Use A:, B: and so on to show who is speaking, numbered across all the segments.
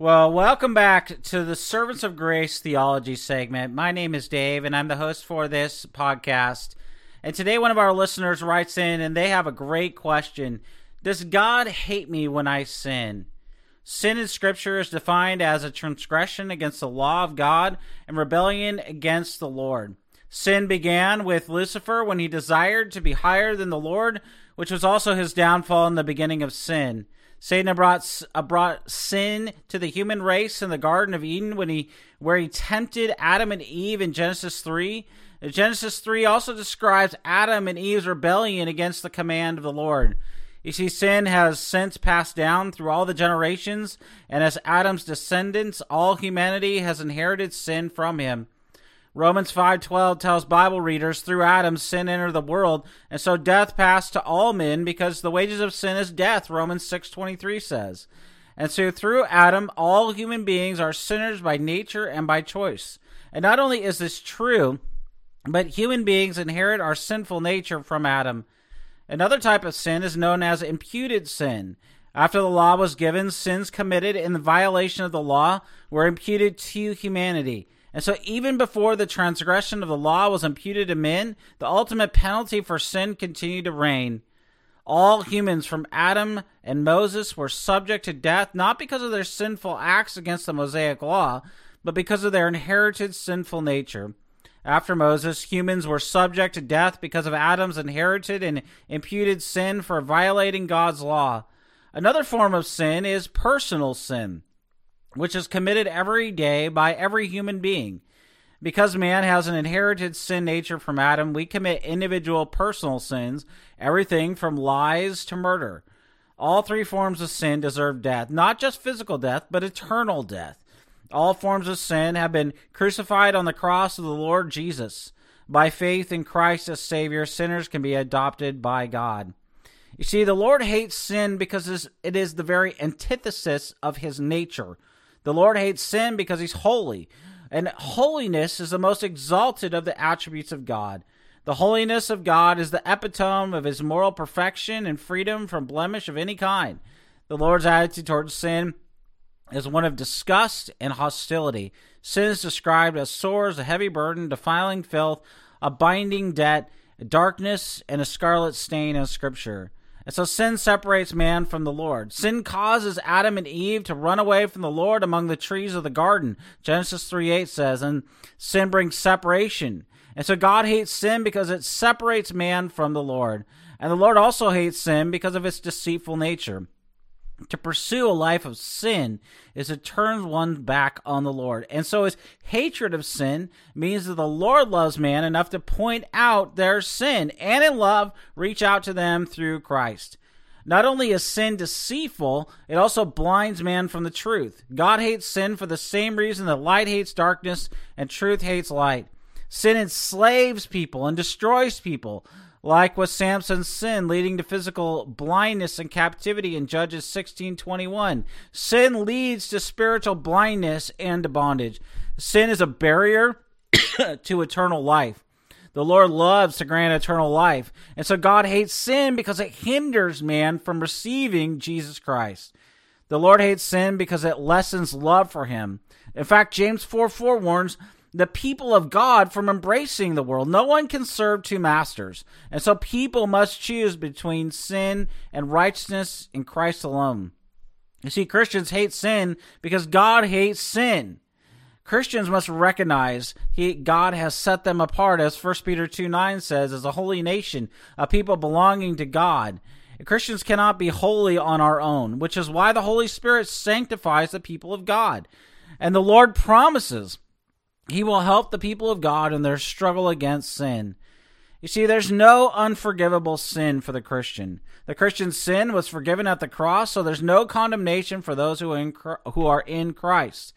A: Well, welcome back to the Servants of Grace Theology segment. My name is Dave, and I'm the host for this podcast. And today, one of our listeners writes in, and they have a great question Does God hate me when I sin? Sin in Scripture is defined as a transgression against the law of God and rebellion against the Lord. Sin began with Lucifer when he desired to be higher than the Lord, which was also his downfall in the beginning of sin. Satan brought, uh, brought sin to the human race in the Garden of Eden when he, where he tempted Adam and Eve in Genesis 3. Genesis 3 also describes Adam and Eve's rebellion against the command of the Lord. You see, sin has since passed down through all the generations, and as Adam's descendants, all humanity has inherited sin from him. Romans 5:12 tells Bible readers through Adam sin entered the world and so death passed to all men because the wages of sin is death Romans 6:23 says. And so through Adam all human beings are sinners by nature and by choice. And not only is this true, but human beings inherit our sinful nature from Adam. Another type of sin is known as imputed sin. After the law was given, sins committed in the violation of the law were imputed to humanity. And so, even before the transgression of the law was imputed to men, the ultimate penalty for sin continued to reign. All humans from Adam and Moses were subject to death not because of their sinful acts against the Mosaic law, but because of their inherited sinful nature. After Moses, humans were subject to death because of Adam's inherited and imputed sin for violating God's law. Another form of sin is personal sin which is committed every day by every human being. Because man has an inherited sin nature from Adam, we commit individual personal sins, everything from lies to murder. All three forms of sin deserve death, not just physical death, but eternal death. All forms of sin have been crucified on the cross of the Lord Jesus. By faith in Christ as Savior, sinners can be adopted by God. You see, the Lord hates sin because it is the very antithesis of his nature. The Lord hates sin because he's holy, and holiness is the most exalted of the attributes of God. The holiness of God is the epitome of his moral perfection and freedom from blemish of any kind. The Lord's attitude towards sin is one of disgust and hostility. Sin is described as sores, a heavy burden, defiling filth, a binding debt, darkness, and a scarlet stain in Scripture. And so sin separates man from the Lord. Sin causes Adam and Eve to run away from the Lord among the trees of the garden. Genesis 3 8 says, and sin brings separation. And so God hates sin because it separates man from the Lord. And the Lord also hates sin because of its deceitful nature. To pursue a life of sin is to turn one back on the Lord. And so his hatred of sin means that the Lord loves man enough to point out their sin and in love reach out to them through Christ. Not only is sin deceitful, it also blinds man from the truth. God hates sin for the same reason that light hates darkness and truth hates light. Sin enslaves people and destroys people like with Samson's sin leading to physical blindness and captivity in Judges 16:21. Sin leads to spiritual blindness and to bondage. Sin is a barrier to eternal life. The Lord loves to grant eternal life, and so God hates sin because it hinders man from receiving Jesus Christ. The Lord hates sin because it lessens love for him. In fact, James 4 4 warns the people of God from embracing the world. No one can serve two masters. And so people must choose between sin and righteousness in Christ alone. You see, Christians hate sin because God hates sin. Christians must recognize he, God has set them apart, as 1 Peter 2 9 says, as a holy nation, a people belonging to God. Christians cannot be holy on our own, which is why the Holy Spirit sanctifies the people of God. And the Lord promises he will help the people of God in their struggle against sin. You see, there's no unforgivable sin for the Christian. The Christian's sin was forgiven at the cross, so there's no condemnation for those who are in, who are in Christ.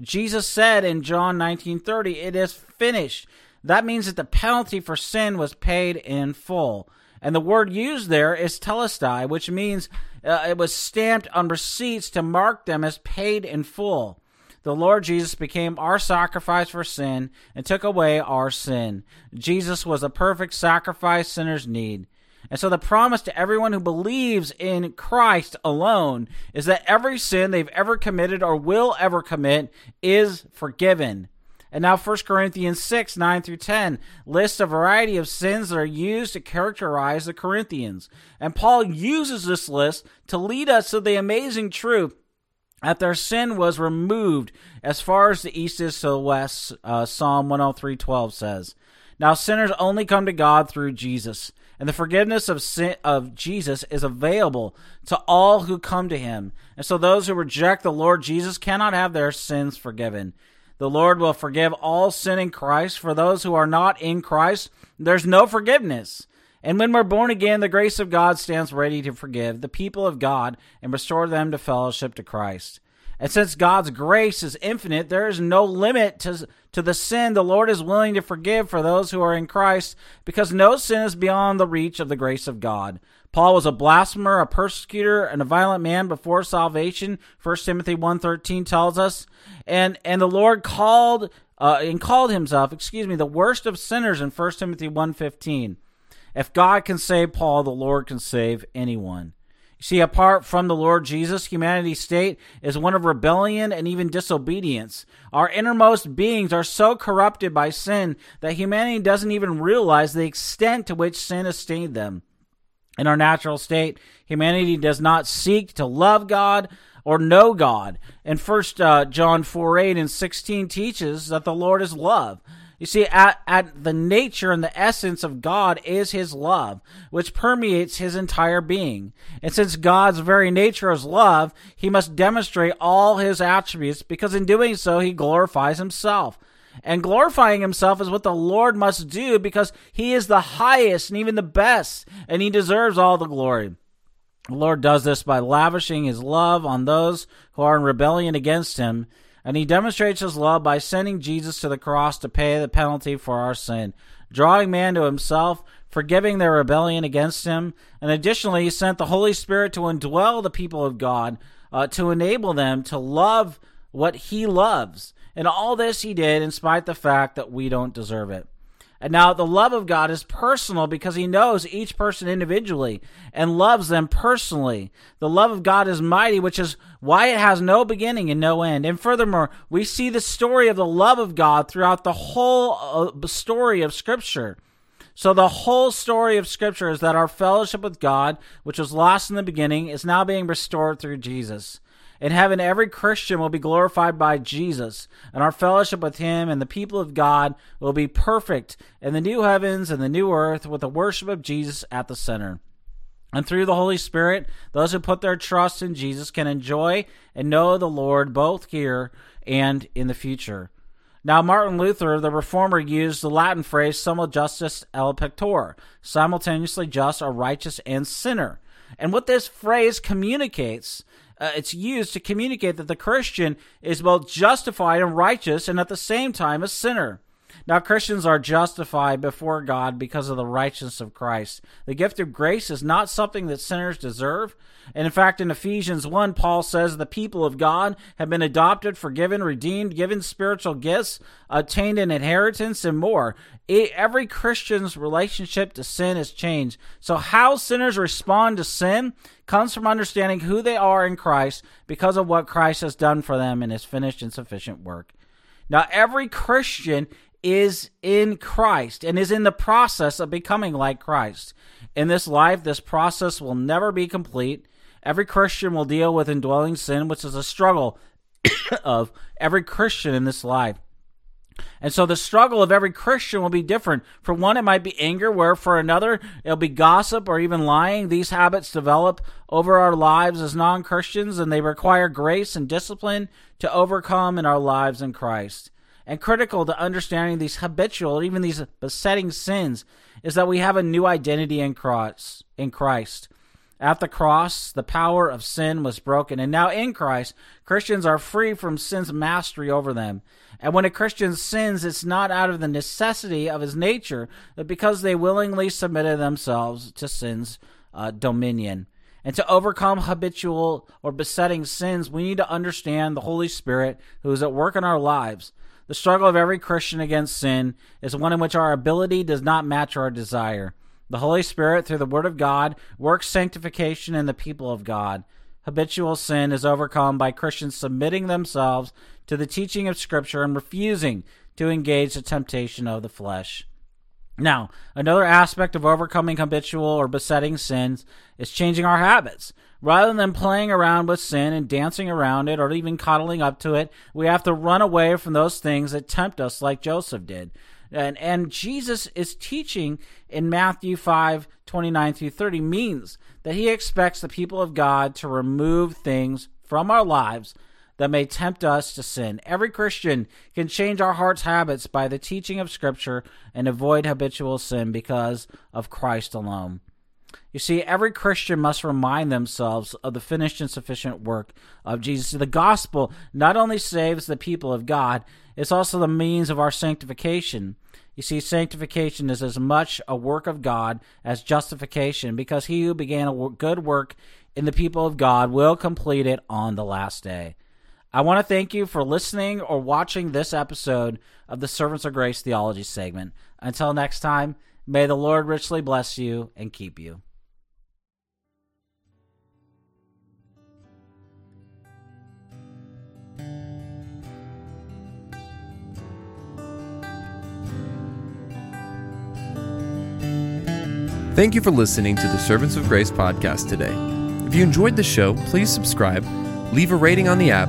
A: Jesus said in John 19:30, "It is finished." That means that the penalty for sin was paid in full. And the word used there is telestai, which means uh, it was stamped on receipts to mark them as paid in full. The Lord Jesus became our sacrifice for sin and took away our sin. Jesus was the perfect sacrifice sinners need. And so the promise to everyone who believes in Christ alone is that every sin they've ever committed or will ever commit is forgiven. And now 1 Corinthians 6, 9 through 10 lists a variety of sins that are used to characterize the Corinthians. And Paul uses this list to lead us to the amazing truth that their sin was removed as far as the east is to the west, uh, Psalm 103.12 says. Now sinners only come to God through Jesus and the forgiveness of sin of Jesus is available to all who come to him. And so those who reject the Lord Jesus cannot have their sins forgiven. The Lord will forgive all sin in Christ. For those who are not in Christ, there's no forgiveness. And when we're born again, the grace of God stands ready to forgive the people of God and restore them to fellowship to Christ. And since God's grace is infinite, there is no limit to, to the sin the Lord is willing to forgive for those who are in Christ, because no sin is beyond the reach of the grace of God. Paul was a blasphemer, a persecutor, and a violent man before salvation. 1 Timothy 1.13 tells us. And, and the Lord called, uh, and called himself, excuse me, the worst of sinners in 1 Timothy 1.15. If God can save Paul, the Lord can save anyone. See, apart from the Lord Jesus, humanity's state is one of rebellion and even disobedience. Our innermost beings are so corrupted by sin that humanity doesn't even realize the extent to which sin has stained them. In our natural state, humanity does not seek to love God or know God. And First uh, John 4 8 and 16 teaches that the Lord is love. You see, at, at the nature and the essence of God is his love, which permeates his entire being. And since God's very nature is love, he must demonstrate all his attributes because in doing so, he glorifies himself. And glorifying himself is what the Lord must do because he is the highest and even the best, and he deserves all the glory. The Lord does this by lavishing his love on those who are in rebellion against him and he demonstrates his love by sending Jesus to the cross to pay the penalty for our sin, drawing man to himself, forgiving their rebellion against him, and additionally, he sent the Holy Spirit to indwell the people of God, uh, to enable them to love what he loves. And all this he did in spite of the fact that we don't deserve it. And now the love of God is personal because he knows each person individually and loves them personally. The love of God is mighty, which is why it has no beginning and no end. And furthermore, we see the story of the love of God throughout the whole uh, story of Scripture. So the whole story of Scripture is that our fellowship with God, which was lost in the beginning, is now being restored through Jesus. In heaven, every Christian will be glorified by Jesus, and our fellowship with Him and the people of God will be perfect in the new heavens and the new earth with the worship of Jesus at the center. And through the Holy Spirit, those who put their trust in Jesus can enjoy and know the Lord both here and in the future. Now, Martin Luther, the reformer, used the Latin phrase simul justus et peccator, simultaneously just or righteous and sinner. And what this phrase communicates uh, it's used to communicate that the Christian is both justified and righteous and at the same time a sinner. Now, Christians are justified before God because of the righteousness of Christ. The gift of grace is not something that sinners deserve. And in fact, in Ephesians 1, Paul says the people of God have been adopted, forgiven, redeemed, given spiritual gifts, obtained an inheritance, and more. Every Christian's relationship to sin has changed. So, how sinners respond to sin comes from understanding who they are in Christ because of what Christ has done for them in his finished and sufficient work. Now, every Christian is in Christ and is in the process of becoming like Christ. In this life, this process will never be complete. Every Christian will deal with indwelling sin, which is a struggle of every Christian in this life. And so the struggle of every Christian will be different. For one, it might be anger, where for another, it'll be gossip or even lying. These habits develop over our lives as non Christians, and they require grace and discipline to overcome in our lives in Christ. And critical to understanding these habitual, or even these besetting sins, is that we have a new identity in Christ. In Christ. At the cross, the power of sin was broken, and now in Christ, Christians are free from sin's mastery over them. And when a Christian sins, it's not out of the necessity of his nature, but because they willingly submitted themselves to sin's uh, dominion. And to overcome habitual or besetting sins, we need to understand the Holy Spirit who is at work in our lives. The struggle of every Christian against sin is one in which our ability does not match our desire. The Holy Spirit, through the Word of God, works sanctification in the people of God. Habitual sin is overcome by Christians submitting themselves to the teaching of Scripture and refusing to engage the temptation of the flesh. Now, another aspect of overcoming habitual or besetting sins is changing our habits. Rather than playing around with sin and dancing around it or even coddling up to it, we have to run away from those things that tempt us like Joseph did. And, and Jesus is teaching in Matthew 5 29 through 30 means that he expects the people of God to remove things from our lives that may tempt us to sin. Every Christian can change our heart's habits by the teaching of Scripture and avoid habitual sin because of Christ alone. You see, every Christian must remind themselves of the finished and sufficient work of Jesus. The gospel not only saves the people of God, it's also the means of our sanctification. You see, sanctification is as much a work of God as justification, because he who began a good work in the people of God will complete it on the last day. I want to thank you for listening or watching this episode of the Servants of Grace Theology segment. Until next time, may the Lord richly bless you and keep you.
B: Thank you for listening to the Servants of Grace podcast today. If you enjoyed the show, please subscribe, leave a rating on the app,